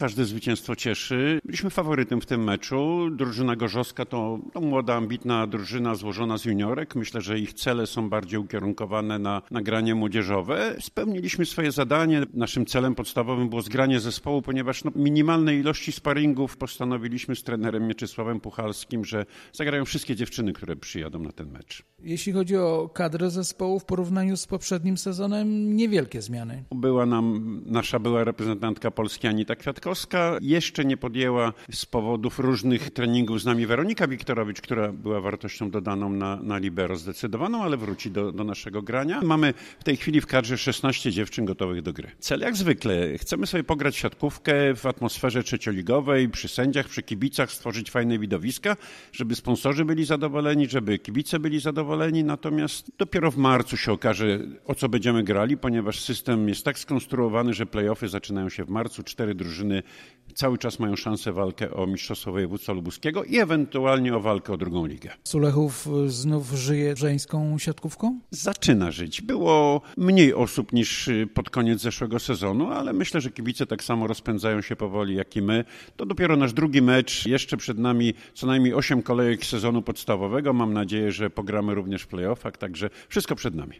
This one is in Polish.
Każde zwycięstwo cieszy. Byliśmy faworytem w tym meczu. Drużyna Gorzowska to, to młoda, ambitna drużyna złożona z juniorek. Myślę, że ich cele są bardziej ukierunkowane na nagranie młodzieżowe. Spełniliśmy swoje zadanie. Naszym celem podstawowym było zgranie zespołu, ponieważ no, minimalnej ilości sparingów postanowiliśmy z trenerem Mieczysławem Puchalskim, że zagrają wszystkie dziewczyny, które przyjadą na ten mecz. Jeśli chodzi o kadrę zespołu w porównaniu z poprzednim sezonem, niewielkie zmiany. Była nam nasza była reprezentantka Polski Anita Kwiatkowska. Jeszcze nie podjęła z powodów różnych treningów z nami Weronika Wiktorowicz, która była wartością dodaną na, na libero zdecydowaną, ale wróci do, do naszego grania. Mamy w tej chwili w kadrze 16 dziewczyn gotowych do gry. Cel jak zwykle. Chcemy sobie pograć siatkówkę w atmosferze trzecioligowej, przy sędziach, przy kibicach, stworzyć fajne widowiska, żeby sponsorzy byli zadowoleni, żeby kibice byli zadowoleni. Natomiast dopiero w marcu się okaże, o co będziemy grali, ponieważ system jest tak skonstruowany, że playoffy zaczynają się w marcu. Cztery drużyny cały czas mają szansę walkę o Mistrzostwo Województwa Lubuskiego i ewentualnie o walkę o drugą ligę. Sulechów znów żyje żeńską siatkówką? Zaczyna żyć. Było mniej osób niż pod koniec zeszłego sezonu, ale myślę, że kibice tak samo rozpędzają się powoli jak i my. To dopiero nasz drugi mecz. Jeszcze przed nami co najmniej osiem kolejek sezonu podstawowego. Mam nadzieję, że pogramy również w playoffach, także wszystko przed nami.